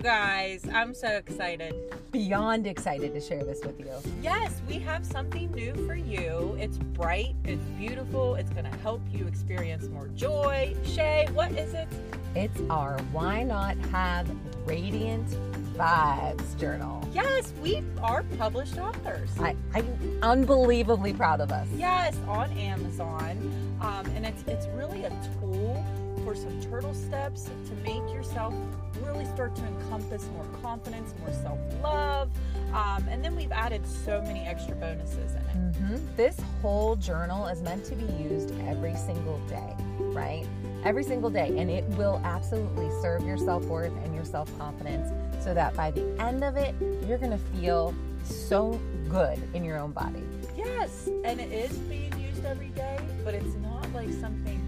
You guys, I'm so excited. Beyond excited to share this with you. Yes, we have something new for you. It's bright, it's beautiful, it's going to help you experience more joy. Shay, what is it? It's our Why Not Have Radiant Vibes journal. Yes, we are published authors. I, I'm unbelievably proud of us. Yes, on Amazon. Um, and it's it's really a tool for some turtle steps to make yourself really start to encompass more confidence, more self love. Um, and then we've added so many extra bonuses in it. Mm-hmm. This whole journal is meant to be used every single day, right? Every single day. And it will absolutely serve your self worth and your self confidence so that by the end of it, you're going to feel so good in your own body. Yes, and it is being used every day, but it's not like something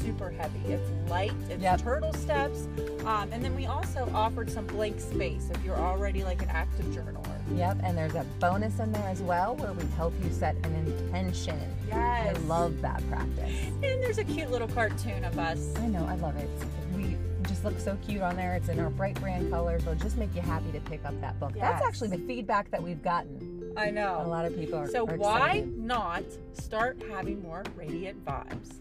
super heavy. It's light, it's Yep. turtle steps. Um, and then we also offered some blank space if you're already like an active journaler. Yep. And there's a bonus in there as well where we help you set an intention. Yes. I love that practice. And there's a cute little cartoon of us. I know, I love it. We just look so cute on there. It's in our bright brand colors. It'll just make you happy to pick up that book. That's actually the feedback that we've gotten. I know. A lot of people are So are why not start having more radiant vibes?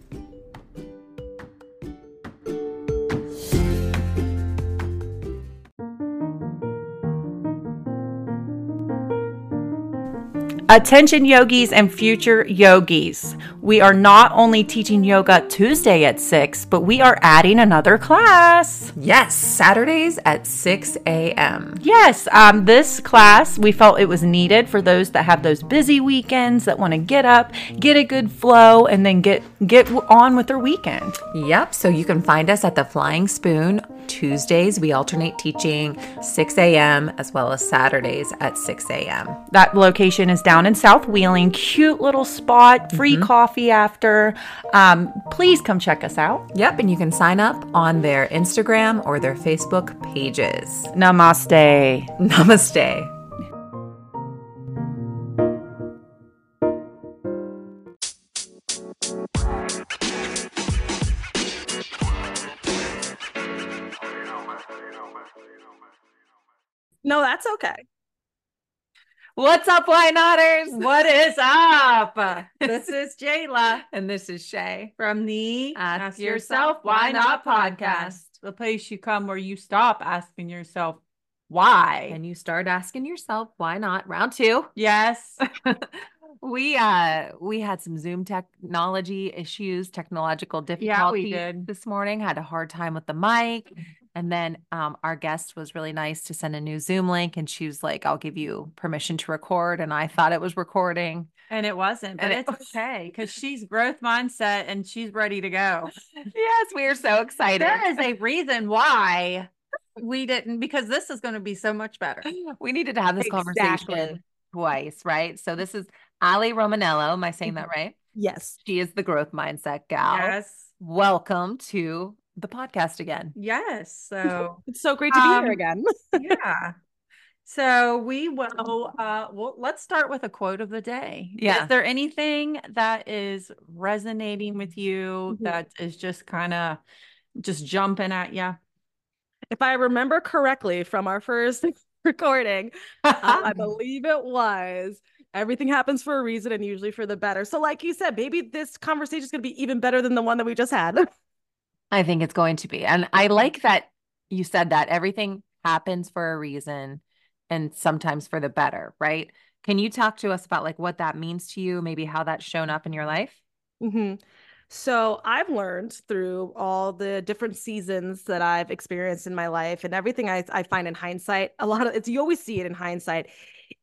Attention yogis and future yogis. We are not only teaching yoga Tuesday at 6, but we are adding another class. Yes, Saturdays at 6 a.m. Yes, um, this class we felt it was needed for those that have those busy weekends that want to get up, get a good flow, and then get get on with their weekend. Yep, so you can find us at the Flying Spoon. Tuesdays, we alternate teaching 6 a.m. as well as Saturdays at 6 a.m. That location is down in South Wheeling. Cute little spot, free coffee after. Um, please come check us out. Yep, and you can sign up on their Instagram or their Facebook pages. Namaste. Namaste. No, that's okay. What's up, Why Notters? What is up? This is Jayla And this is Shay. from the Ask Yourself Why Not podcast. the place you come where you stop asking yourself why. And you start asking yourself, why not? Round two. yes, we uh we had some Zoom technology issues, technological Yeah, difficulties we did. this morning. Had a hard time with the mic. And then um, our guest was really nice to send a new Zoom link, and she was like, "I'll give you permission to record." And I thought it was recording. and it wasn't, but it- it's okay because she's growth mindset and she's ready to go. yes, we are so excited. there is a reason why we didn't because this is going to be so much better. we needed to have this Exactly. conversation twice, right? So this is Allie Romanello. Am I saying that right? Yes. She is the growth mindset gal. Yes, Welcome to the podcast again. yes. So It's so great to be Um, here again. yeah. So we will uh well let's start with a quote of the day. Yeah. Is there anything that is resonating with you Mhm. that is just kind of just jumping at you? If I remember correctly from our first recording, uh, I believe it was everything happens for a reason and usually for the better. So, like you said, maybe this conversation is going to be even better than the one that we just had. I think it's going to be. And I like that you said that everything happens for a reason and sometimes for the better, right? Can you talk to us about like what that means to you, maybe how that's shown up in your life? hmm So I've learned through all the different seasons that I've experienced in my life and everything I, I find in hindsight, a lot of it's you always see it in hindsight,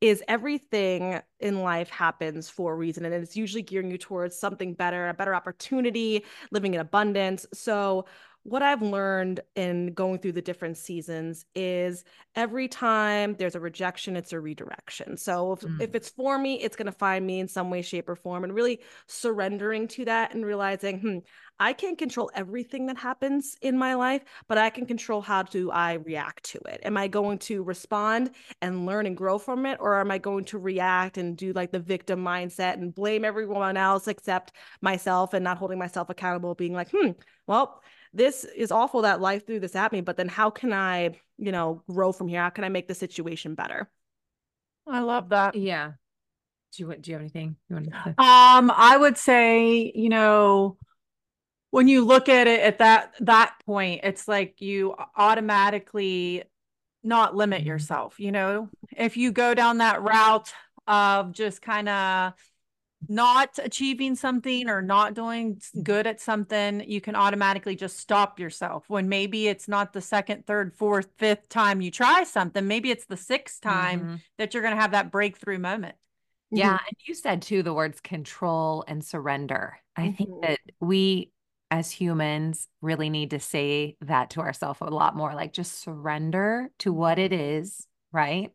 is everything in life happens for a reason and it's usually gearing you towards something better, a better opportunity, living in abundance. So what I've learned in going through the different seasons is every time there's a rejection, it's a redirection. So if, mm. if it's for me, it's going to find me in some way, shape, or form, and really surrendering to that and realizing, hmm, I can't control everything that happens in my life, but I can control how do I react to it. Am I going to respond and learn and grow from it, or am I going to react and do like the victim mindset and blame everyone else except myself and not holding myself accountable, being like, hmm, well, this is awful that life threw this at me, but then how can I, you know, grow from here? How can I make the situation better? I love that. Yeah. Do you do you have anything you want to say? Um, I would say, you know, when you look at it at that that point, it's like you automatically not limit mm-hmm. yourself, you know. If you go down that route of just kind of not achieving something or not doing good at something, you can automatically just stop yourself when maybe it's not the second, third, fourth, fifth time you try something. Maybe it's the sixth time mm-hmm. that you're going to have that breakthrough moment. Yeah. Mm-hmm. And you said too the words control and surrender. I mm-hmm. think that we as humans really need to say that to ourselves a lot more like just surrender to what it is, right?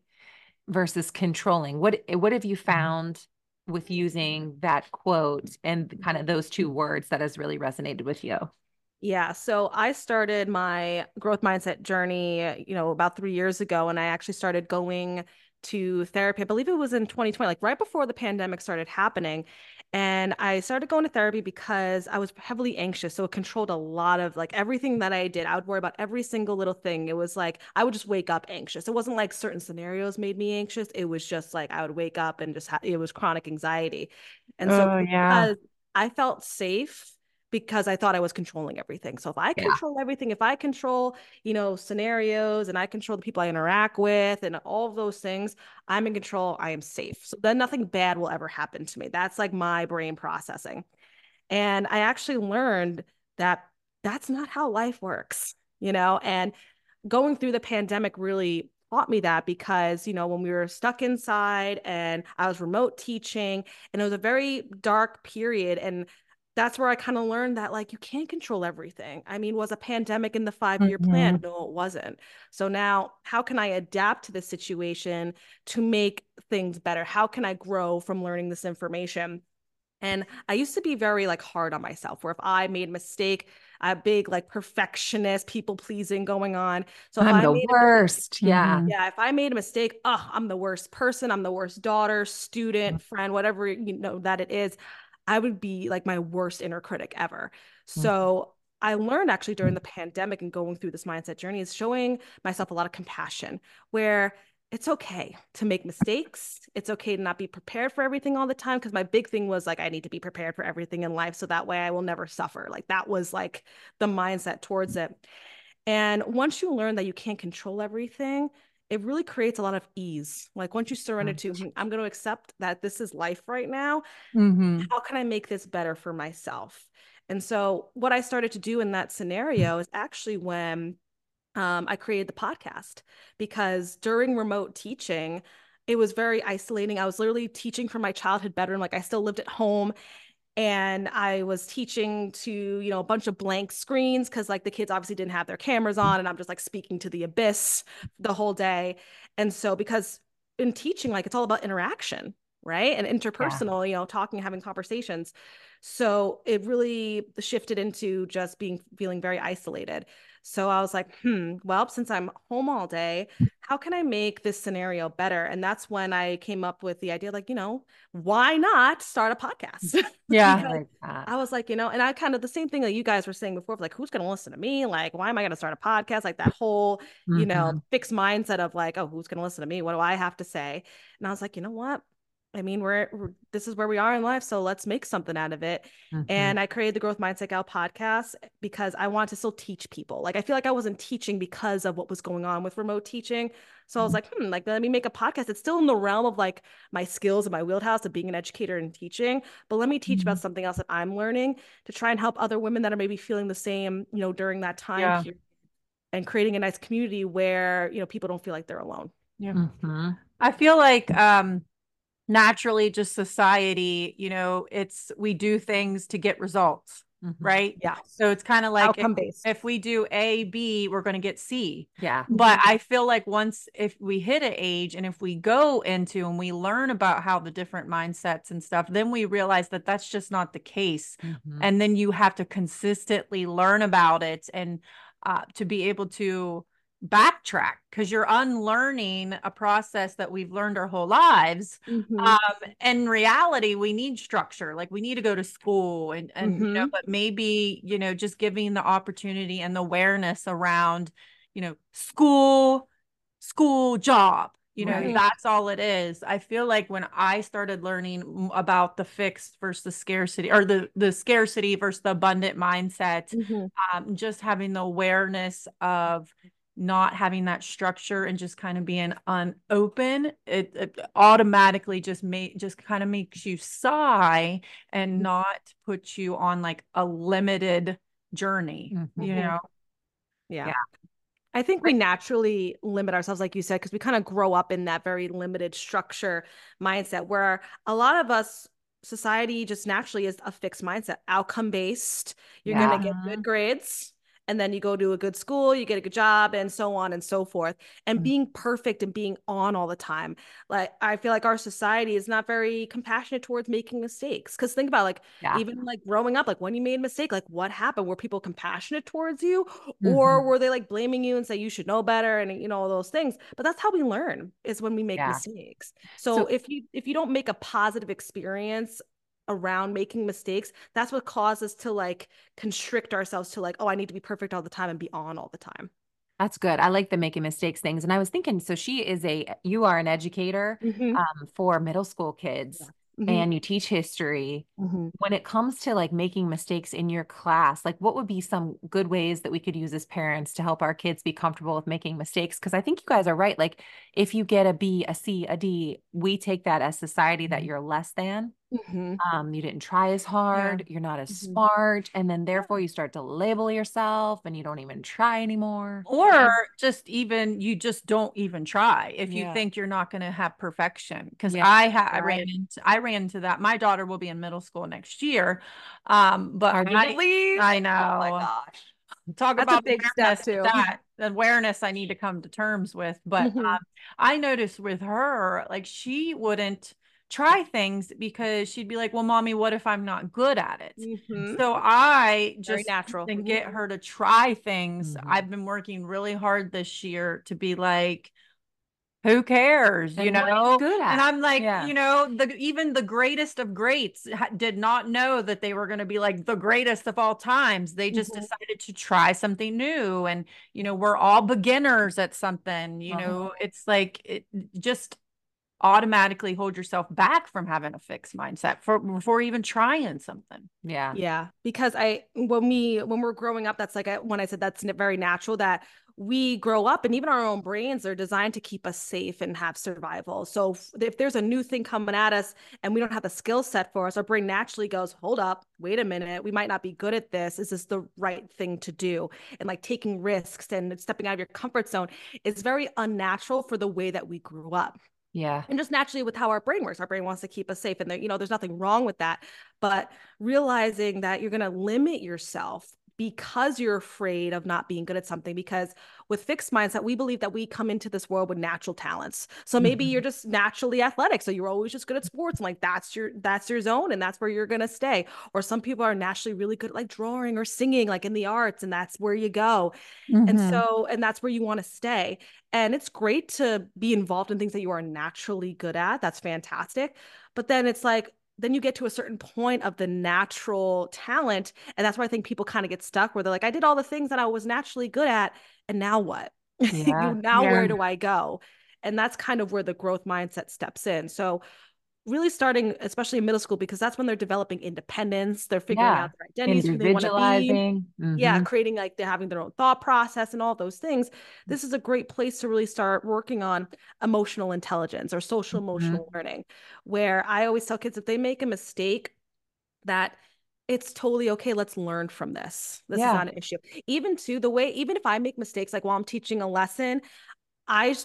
Versus controlling. What what have you mm-hmm. found with using that quote and kind of those two words that has really resonated with you? Yeah. So I started my growth mindset journey, you know, about three years ago. And I actually started going to therapy. I believe it was in 2020, like right before the pandemic started happening. And I started going to therapy because I was heavily anxious. So it controlled a lot of like everything that I did. I would worry about every single little thing. It was like I would just wake up anxious. It wasn't like certain scenarios made me anxious. It was just like I would wake up and just ha- it was chronic anxiety. And so oh, yeah. I felt safe because I thought I was controlling everything. So if I control yeah. everything, if I control, you know, scenarios and I control the people I interact with and all of those things, I'm in control. I am safe. So then nothing bad will ever happen to me. That's like my brain processing. And I actually learned that that's not how life works, you know, and going through the pandemic really taught me that because you know when we were stuck inside and i was remote teaching and it was a very dark period and that's where I kind of learned that like you can't control everything. I mean, was a pandemic in the five year mm-hmm. plan? No, it wasn't. So now, how can I adapt to this situation to make things better? How can I grow from learning this information? And I used to be very like hard on myself, where if I made a mistake, a big like perfectionist, people pleasing going on. So I'm the worst. yeah. Mm-hmm. Yeah. If I made a mistake, oh, I'm the worst person. I'm the worst daughter, student, mm-hmm. friend, whatever you know that it is. I would be like my worst inner critic ever. Mm-hmm. So I learned actually during the pandemic and going through this mindset journey is showing myself a lot of compassion where it's okay to make mistakes. It's okay to not be prepared for everything all the time. Cause my big thing was like, I need to be prepared for everything in life. So that way I will never suffer. Like that was like the mindset towards it. And once you learn that you can't control everything, it really creates a lot of ease. Like once you surrender to, hmm, I'm going to accept that this is life right now. Mm-hmm. How can I make this better for myself? And so, what I started to do in that scenario is actually when um, I created the podcast because during remote teaching, it was very isolating. I was literally teaching from my childhood bedroom. Like I still lived at home and I was teaching to, you know, a bunch of blank screens because like the kids obviously didn't have their cameras on and I'm just like speaking to the abyss the whole day. And so because in teaching, like it's all about interaction, right? And interpersonal, yeah. you know, talking, having conversations. So it really shifted into just being feeling very isolated. So I was like, hmm, well, since I'm home all day, how can I make this scenario better? And that's when I came up with the idea, like, you know, why not start a podcast? Yeah. I was like, you know, and I kind of the same thing that you guys were saying before, like, who's going to listen to me? Like, why am I going to start a podcast? Like that whole, mm-hmm. you know, mm-hmm. fixed mindset of like, oh, who's going to listen to me? What do I have to say? And I was like, you know what? I mean, we're, we're, this is where we are in life, so let's make something out of it. Mm-hmm. And I created the Growth Mindset Gal podcast because I want to still teach people. Like I feel like I wasn't teaching because of what was going on with remote teaching. So I was mm-hmm. like, hmm, like let me make a podcast. It's still in the realm of like my skills and my wheelhouse of being an educator and teaching, but let me teach mm-hmm. about something else that I'm learning to try and help other women that are maybe feeling the same, you know, during that time yeah. and creating a nice community where, you know, people don't feel like they're alone. Yeah. Mm-hmm. I feel like um naturally just society, you know, it's we do things to get results, Mhm. right? Yeah. So it's kind of like if, if we do A, B, we're going to get C. Yeah. But I feel like once if we hit an age and if we go into and we learn about how the different mindsets and stuff, then we realize that that's just not the case. Mhm. And then you have to consistently learn about it and uh, to be able to backtrack because you're unlearning a process that we've learned our whole lives. Mhm. Um, in reality, we need structure. Like we need to go to school and and you know, but maybe you know, just giving the opportunity and the awareness around, you know, school, school, job. You know, Right. that's all it is. I feel like when I started learning about the fixed versus the scarcity, or the the scarcity versus the abundant mindset, Mhm. um, just having the awareness of not having that structure and just kind of being unopen, it, it automatically just make just kind of makes you sigh and Mm-hmm. not put you on like a limited journey, Mhm. you know? Yeah. Yeah. I think we naturally limit ourselves, like you said, because we kind of grow up in that very limited structure mindset where a lot of us, society just naturally is a fixed mindset, outcome based. You're going to get good grades. And then you go to a good school, you get a good job, and so on and so forth. And Mhm. being perfect and being on all the time. Like, I feel like our society is not very compassionate towards making mistakes. Because think about like, Yeah. even like growing up, like when you made a mistake, like what happened? Were people compassionate towards you? Mm-hmm. or were they like blaming you and say you should know better and you know all those things but that's how we learn is when we make Yeah. mistakes so, So- if you if you don't make a positive experience around making mistakes that's what causes us to like constrict ourselves to like oh i need to be perfect all the time and be on all the time That's good. I like the making mistakes things. And I was thinking, so she is a, you are an educator Mhm, um, for middle school kids mhm, and you teach history. mhm. When it comes to like making mistakes in your class, like what would be some good ways that we could use as parents to help our kids be comfortable with making mistakes? Because I think you guys are right. Like if you get a B, a C, a D, we take that as society that Mhm. you're less than. Mhm. Um, you didn't try as hard, you're not as Mhm. smart, and then therefore you start to label yourself and you don't even try anymore. Or just even you just don't even try if you think you're not going to have perfection. Because Yeah, I ha- I ran right. into I ran into that. My daughter will be in middle school next year. Um, but I, believe. I know. Oh my gosh. talk That's a about big step, too. that the awareness I need to come to terms with. But Mhm. um, I noticed with her, like she wouldn't try things because she'd be like, "Well, mommy, what if I'm not good at it?" Mhm. So I Very just natural. and Mhm. get her to try things. Mhm. I've been working really hard this year to be like, who cares, you And you know? And? I'm like, Yeah. you know, the even the greatest of greats did not know that they were going to be like the greatest of all times. They just Mhm. decided to try something new, and you know, we're all beginners at something. You Uh-huh. know, it's like it just automatically hold yourself back from having a fixed mindset for before even trying something. Yeah. Yeah, because I when we when we're growing up, that's like I, when I said that's very natural that we grow up and even our own brains are designed to keep us safe and have survival. So if, if there's a new thing coming at us and we don't have the skill set for us, our brain naturally goes, "Hold up, wait a minute, we might not be good at this. Is this the right thing to do?" And like taking risks and stepping out of your comfort zone is very unnatural for the way that we grew up Yeah. and just naturally with how our brain works our brain wants to keep us safe and there you know there's nothing wrong with that but realizing that you're going to limit yourself because you're afraid of not being good at something because with fixed mindset we believe that we come into this world with natural talents so maybe Mhm. you're just naturally athletic so you're always just good at sports and like that's your that's your zone and that's where you're going to stay or some people are naturally really good at like drawing or singing like in the arts and that's where you go and Mhm. so, and that's where you want to stay. And it's great to be involved in things that you are naturally good at. That's fantastic. But then it's like, then you get to a certain point of the natural talent. And that's where I think people kind of get stuck where they're like, I did all the things that I was naturally good at. And now what? Yeah. now Yeah. where do I go? And that's kind of where the growth mindset steps in. So, really starting, especially in middle school, because that's when they're developing independence. They're figuring Yeah. out their identities, who they want to be Individualizing. yeah creating like they're having their own thought process and all those things this is a great place to really start working on emotional intelligence or social Mhm. emotional learning where i always tell kids if they make a mistake that it's totally okay let's learn from this this Yeah. is not an issue even to the way even if i make mistakes like while i'm teaching a lesson I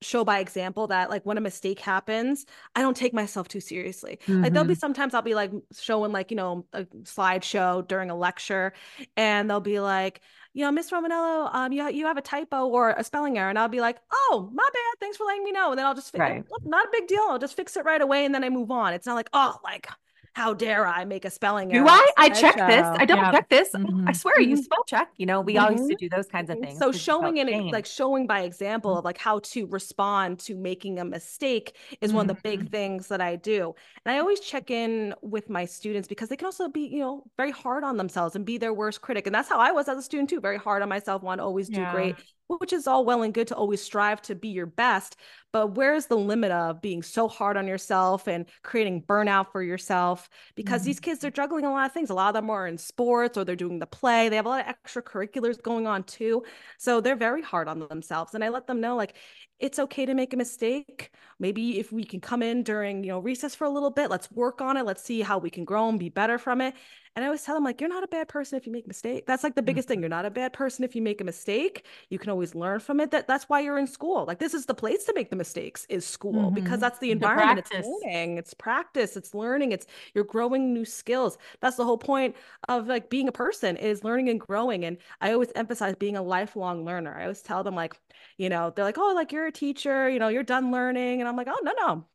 show by example that like when a mistake happens, I don't take myself too seriously. Mm-hmm. Like there'll be sometimes I'll be like showing like, you know, a slideshow during a lecture and they'll be like, you know, Miss Romanello, um, you, you have a typo or a spelling error. And I'll be like, oh, my bad. Thanks for letting me know. And then I'll just, right. not a big deal. I'll just fix it right away. And then I move on. It's not like, oh, like, how dare I make a spelling error? Do I? I check this. I don't yeah. check this. Mm-hmm. I swear, you spell check. You know, we mm-hmm. all used to mm-hmm. do those kinds of things. So showing it, like showing by example mm-hmm. of like how to respond to making a mistake is mm-hmm. one of the big mm-hmm. things that I do. And I always check in with my students because they can also be, you know, very hard on themselves and be their worst critic. And that's how I was as a student too, very hard on myself, want to always do yeah. great which is all well and good to always strive to be your best. But where's the limit of being so hard on yourself and creating burnout for yourself? Because mm-hmm. these kids, they're juggling a lot of things. A lot of them are in sports or they're doing the play. They have a lot of extracurriculars going on too. So they're very hard on themselves. And I let them know, like, it's okay to make a mistake. Maybe if we can come in during, you know, recess for a little bit, let's work on it. Let's see how we can grow and be better from it. And I always tell them, like, you're not a bad person if you make a mistake. That's like the biggest mm-hmm. thing. You're not a bad person if you make a mistake. You can always learn from it. That that's why you're in school. Like this is the place to make the mistakes is school mm-hmm. because that's the environment. The it's learning, it's practice, it's learning, it's you're growing new skills. That's the whole point of like being a person is learning and growing. And I always emphasize being a lifelong learner. I always tell them like, you know, they're like, oh, like you're a teacher, you know, you're done learning. And I'm like, oh no, no,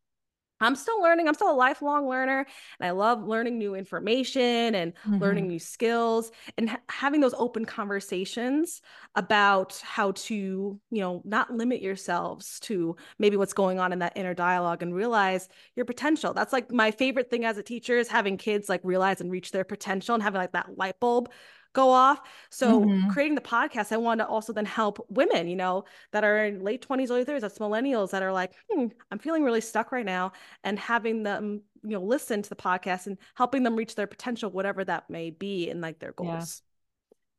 I'm still learning. I'm still a lifelong learner. And I love learning new information and mm-hmm. learning new skills and ha- having those open conversations about how to, you know, not limit yourselves to maybe what's going on in that inner dialogue and realize your potential. That's like my favorite thing as a teacher is having kids like realize and reach their potential and having like that light bulb go off. So mm-hmm. creating the podcast, I want to also then help women, you know, that are in late 20s, early 30s, that's millennials that are like, hmm, I'm feeling really stuck right now. And having them, you know, listen to the podcast and helping them reach their potential, whatever that may be, and like their goals.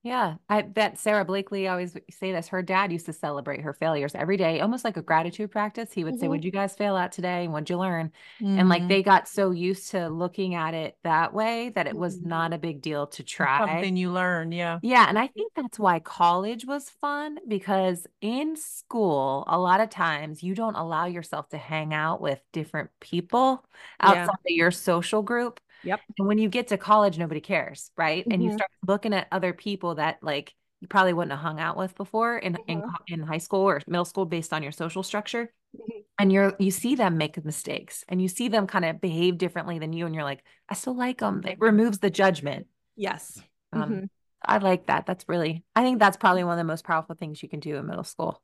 Yeah, I bet Sara Blakely always say this. Her dad used to celebrate her failures every day, almost like a gratitude practice. He would mm-hmm. say, "What'd you guys fail at today? And what'd you learn?" Mm-hmm. And like mm-hmm. they got so used to looking at it that way that it was mm-hmm. not a big deal to try. Something you learn, yeah. Yeah, and I think that's why college was fun because in school, a lot of times you don't allow yourself to hang out with different people outside yeah. of your social group. Yep. And when you get to college, nobody cares, right? Mm-hmm. And you mm-hmm. start looking at other people that like you probably wouldn't have hung out with before in in, mm-hmm. in high school or middle school based on your social structure. Mm-hmm. And you're you see them make mistakes and you see them kind of behave differently than you and you're like, I still like them. It removes the judgment. Yes. Um, mm-hmm. I like that. That's really I think that's probably one of the most powerful things you can do in middle school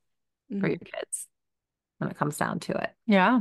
for your kids when it comes down to it. Yeah.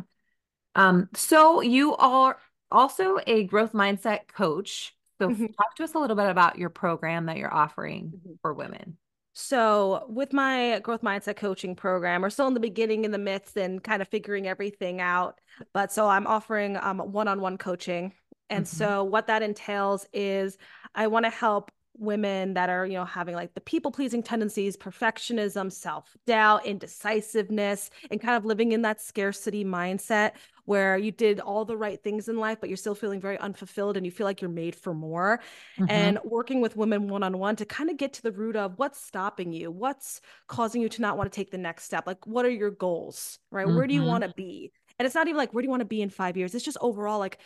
Um, so you are also a growth mindset coach. So, mm-hmm. talk to us a little bit about your program that you're offering mm-hmm. for women. So, with my growth mindset coaching program, we're still in the beginning, in the midst, and kind of figuring everything out. But so I'm offering um, one-on-one coaching, and mm-hmm. so what that entails is I want to help women that are you know having like the people pleasing tendencies perfectionism self-doubt indecisiveness and kind of living in that scarcity mindset where you did all the right things in life but you're still feeling very unfulfilled and you feel like you're made for more mm-hmm. and working with women one-on-one to kind of get to the root of what's stopping you what's causing you to not want to take the next step like what are your goals right mm-hmm. where do you mm-hmm. want to be and it's not even like where do you want to be in five years it's just overall like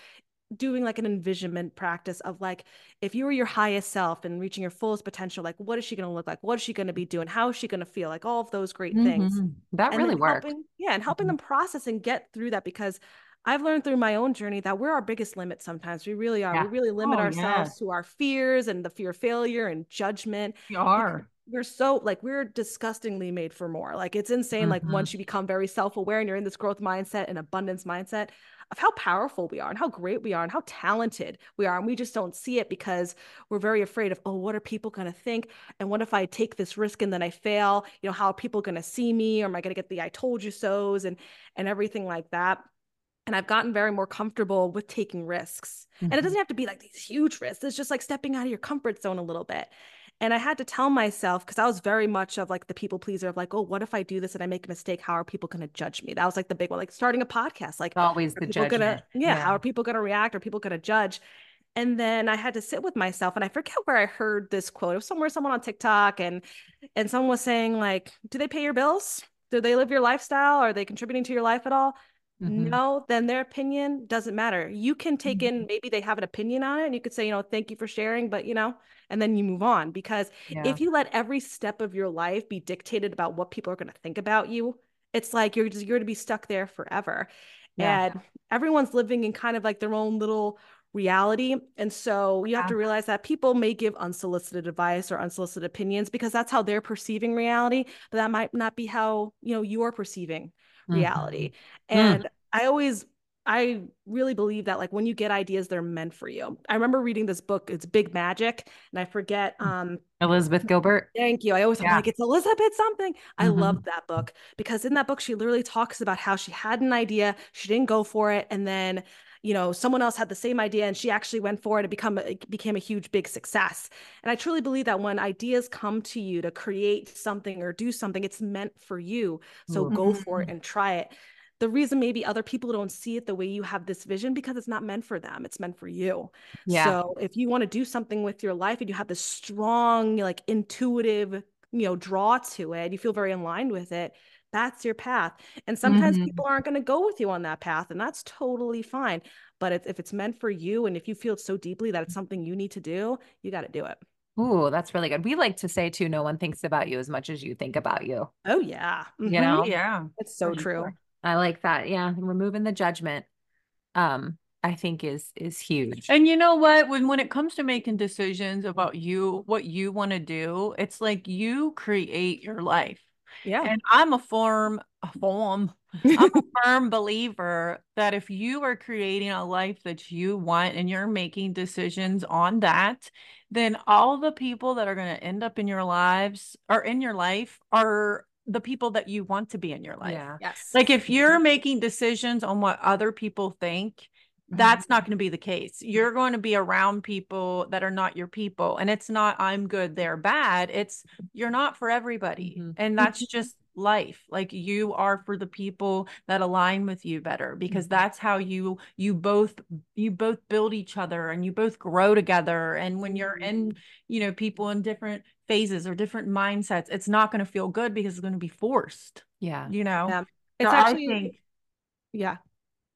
doing like an envisionment practice of like if you were your highest self and reaching your fullest potential like what is she going to look like what is she going to be doing how is she going to feel like all of those great mm-hmm. things that and really works yeah and helping mm-hmm. them process and get through that because I've learned through my own journey that we're our biggest limit sometimes. We really are. Yeah. We really limit oh, ourselves yeah. to our fears and the fear of failure and judgment. We are. We're so like we're disgustingly made for more. Like it's insane. Mm-hmm. Like once you become very self-aware and you're in this growth mindset and abundance mindset, of how powerful we are and how great we are and how talented we are. And we just don't see it because we're very afraid of, oh, what are people going to think? And what if I take this risk and then I fail? You know, how are people going to see me? Or am I going to get the I told you so's and and everything like that? and I've gotten very more comfortable with taking risks. Mm-hmm. And it mm-hmm. doesn't have to be like these huge risks. It's just like stepping out of your comfort zone a little bit. And I had to tell myself because I was very much of like the people pleaser of like, oh, what if I do this and I make a mistake? How are people going to judge me? That was like the big one, like starting a podcast. Like always the judgment. Gonna, yeah, yeah, how are people going to react? Are people going to judge? And then I had to sit with myself, and I forget where I heard this quote. It was somewhere, someone on TikTok, and and someone was saying like, "Do they pay your bills?" do they live your lifestyle are they contributing to your life at all Mhm. no then their opinion doesn't matter you can take in Mm-hmm. maybe they have an opinion on it and you could say you know thank you for sharing but you know and then you move on because Yeah. if you let every step of your life be dictated about what people are going to think about you it's like you're just you're going to be stuck there forever Yeah. and everyone's living in kind of like their own little reality and so you have Yeah. to realize that people may give unsolicited advice or unsolicited opinions because that's how they're perceiving reality but that might not be how you know you're perceiving reality Mm. and i always i really believe that like when you get ideas they're meant for you i remember reading this book it's big magic and i forget um Elizabeth Gilbert. Thank you. I always Yeah. like, it's Elizabeth something. I Mhm. loved that book because in that book, she literally talks about how she had an idea, she didn't go for it, and then you know someone else had the same idea and she actually went for it and become it became a huge big success. And i truly believe that when ideas come to you to create something or do something it's meant for you. So go mm-hmm. for it and try it. The reason maybe other people don't see it the way you have this vision because it's not meant for them it's meant for you. Yeah. so if you want to do something with your life and you have this strong like intuitive you know draw to it you feel very aligned with it that's your path and sometimes Mhm. people aren't going to go with you on that path and that's totally fine but if, if it's meant for you and if you feel it so deeply that it's something you need to do you got to do it Ooh, that's really good. We like to say too, no one thinks about you as much as you think about you. oh yeah You Mhm. know? yeah. it's so for true. I like that. Yeah. Removing the judgment, um, I think is is huge. And you know what? When when it comes to making decisions about you, what you want to do, it's like you create your life. Yeah And I'm a firm, a form, I'm a firm believer that if you are creating a life that you want and you're making decisions on that, then all the people that are going to end up in your lives or in your life are the people that you want to be in your life. Yeah. yes Like if you're mm-hmm. making decisions on what other people think, Mm-hmm. that's not going to be the case. You're going to be around people that are not your people. And it's not I'm good, they're bad. It's you're not for everybody. Mhm. And that's mm-hmm. just life. Like you are for the people that align with you better because mm-hmm. that's how you you both you both build each other and you both grow together. And when you're in, you know, people in different phases or different mindsets, it's not going to feel good because it's going to be forced, Yeah. you know. Yeah. So it's I actually think Yeah.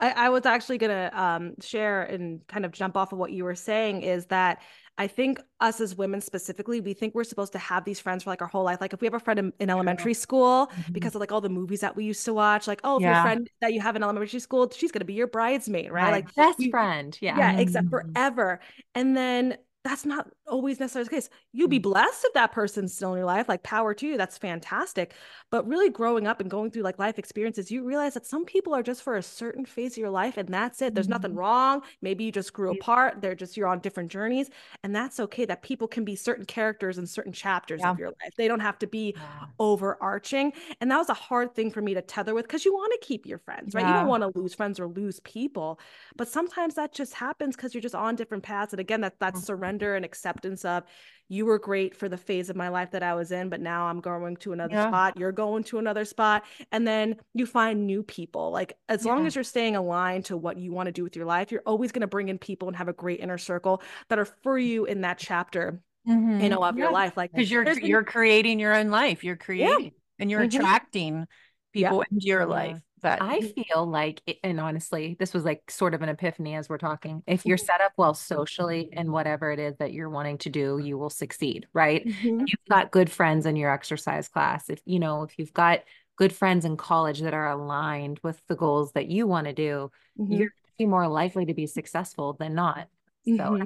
I, I was actually gonna um share and kind of jump off of what you were saying is that I think us as women specifically, we think we're supposed to have these friends for like our whole life. Like if we have a friend in, in elementary school, Mhm. because of like all the movies that we used to watch, like, oh, if your friend that you have in elementary school, she's gonna be your bridesmaid, right? Like Best you- friend. Yeah. yeah, except Mhm. forever. And then that's not always necessarily the case. You'd be Mm. blessed if that person's still in your life, like power to you. That's fantastic. But really growing up and going through like life experiences, you realize that some people are just for a certain phase of your life and that's it. There's nothing Mhm. wrong. Maybe you just grew Yeah. apart. They're just you're on different journeys. And that's okay that people can be certain characters in certain chapters Yeah. of your life. They don't have to be Yeah. overarching. And that was a hard thing for me to tether with because you want to keep your friends, right? You don't want to lose friends or lose people. But sometimes that just happens because you're just on different paths. And again, that that's Mhm. Surrender and acceptance of you were great for the phase of my life that I was in, but now I'm going to another Yeah. spot. You're going to another spot. And then you find new people. Like as long as you're staying aligned to what you want to do with your life, you're always going to bring in people and have a great inner circle that are for you in that chapter, you Mhm. know, of your life. Like because you're been- you're creating your own life you're creating and you're Mhm. attracting people into your Yeah. life that I feel like, it- and honestly, this was like sort of an epiphany as we're talking. If you're set up well socially and whatever it is that you're wanting to do, you will succeed, right? Mhm. You've got good friends in your exercise class. If you know, if you've got good friends in college that are aligned with the goals that you want to do, Mhm. you're be more likely to be successful than not. So Mhm.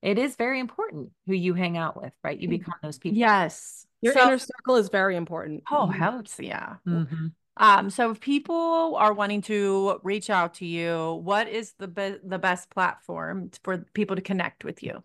it is very important who you hang out with, right? You become those people. yes Your so inner circle is very important. oh Mhm. hell yeah Mhm. Um so if people are wanting to reach out to you what is the be- the best platform for people to connect with you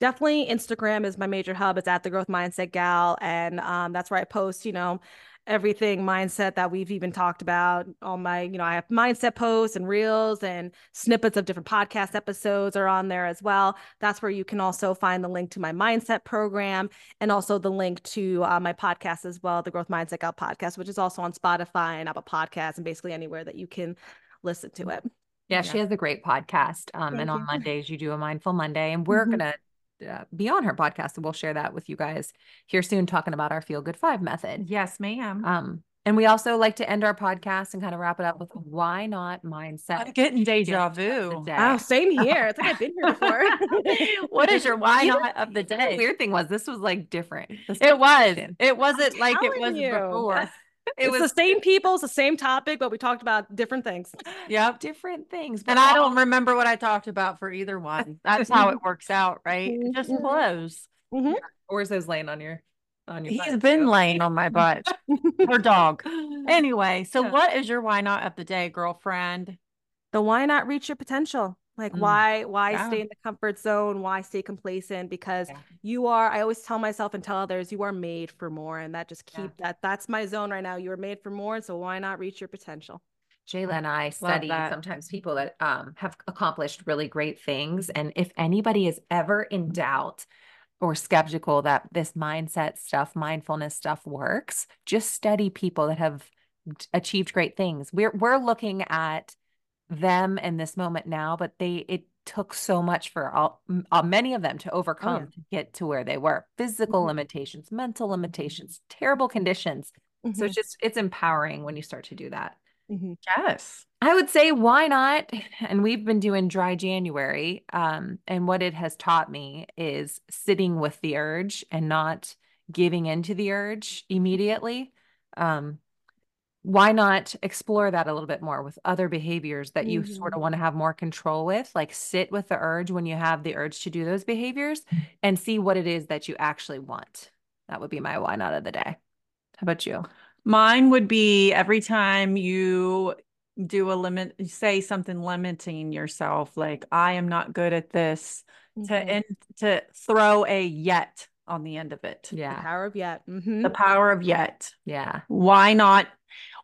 definitely Instagram is my major hub. It's at the growth mindset gal. And um, that's where I post, you know, everything mindset that we've even talked about. All my, you know, I have mindset posts and reels and snippets of different podcast episodes are on there as well. That's where you can also find the link to my mindset program and also the link to uh, my podcast as well, the Growth Mindset Gal podcast, which is also on Spotify and Apple Podcasts and basically anywhere that you can listen to it. Yeah, she has a great podcast. Um, Thank and on. Mondays you do a mindful Monday, and we're Mhm. gonna uh, be on her podcast, and we'll share that with you guys here soon, talking about our feel good five method. yes ma'am Um, And we also like to end our podcast and kind of wrap it up with why not mindset. I'm getting deja vu. day. Oh, same here. It's like I've been here before. what is your why You not of the The day? weird thing was this was like different. This It was. It wasn't like it was you. before. It it's was the same people, it's the same topic, but we talked about different things. Yep. different things. And I don't remember what I talked about for either one. That's how it works out, right? It just Mhm. flows. Or is those laying on your on your He's butt, been too? laying on my butt. Her dog. Anyway, so Yeah. what is your why not of the day, girlfriend? The why not reach your potential? Like Mm. why why Yeah. stay in the comfort zone? Why stay complacent? Because Yeah. you are, I always tell myself and tell others, you are made for more. And that just Yeah. keep that that's my zone right now. You are made for more. So why not reach your potential? Jayla and I study sometimes people that um, have accomplished really great things. And if anybody is ever in doubt or skeptical that this mindset stuff, mindfulness stuff works, just study people that have achieved great things. We're we're looking at them in this moment now, but they it took so much for all uh, many of them to overcome to get to where they were. Physical Mhm. limitations, mental limitations, terrible conditions. So it's just it's empowering when you start to do that. Mhm. Yes. I would say why not? And we've been doing dry January. Um, and what it has taught me is sitting with the urge and not giving into the urge immediately. Um, why not explore that a little bit more with other behaviors that you sort of want to have more control with? Like sit with the urge when you have the urge to do those behaviors and see what it is that you actually want. That would be my why not of the day. How about you? Mine would be every time you do a limit, say something limiting yourself, like I am not good at this, to Mhm. end to throw a yet on the end of it. yeah The Yeah. power of yet. Mhm. The power of yet. Yeah. Why not?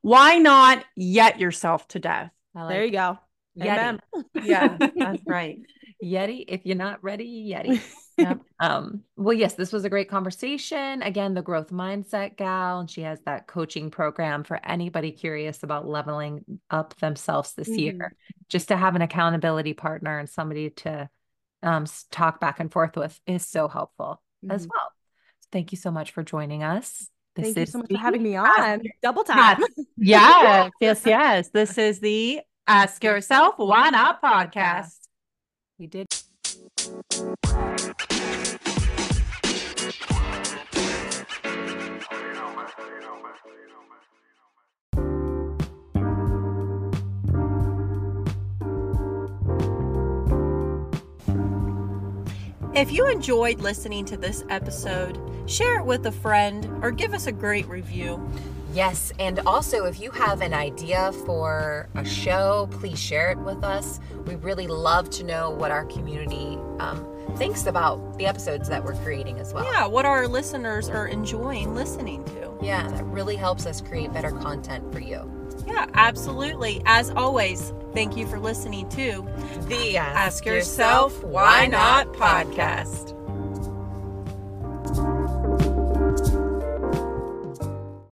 Why not yet yourself to death? I There you go. Yeti. Amen. Yeah, that's right. Yeti, if you're not ready, Yeti. Yep. Um, well, yes, this was a great conversation. Again, the growth mindset gal, and she has that coaching program for anybody curious about leveling up themselves this Mhm. year, just to have an accountability partner and somebody to um, talk back and forth with is so helpful as Mhm. well. Thank you so much for joining us. This Thank you so much for having me on. Double time. Yes, yes, yes. This is the Ask Yourself Why Not podcast. We did. If you enjoyed listening to this episode, share it with a friend or give us a great review. Yes, and also if you have an idea for a show, please share it with us. We really love to know what our community um, thinks about the episodes that we're creating as well. Yeah, what our listeners are enjoying listening to. Yeah, that really helps us create better content for you. Yeah, absolutely. As always, thank you for listening to The Ask Yourself Why Not podcast.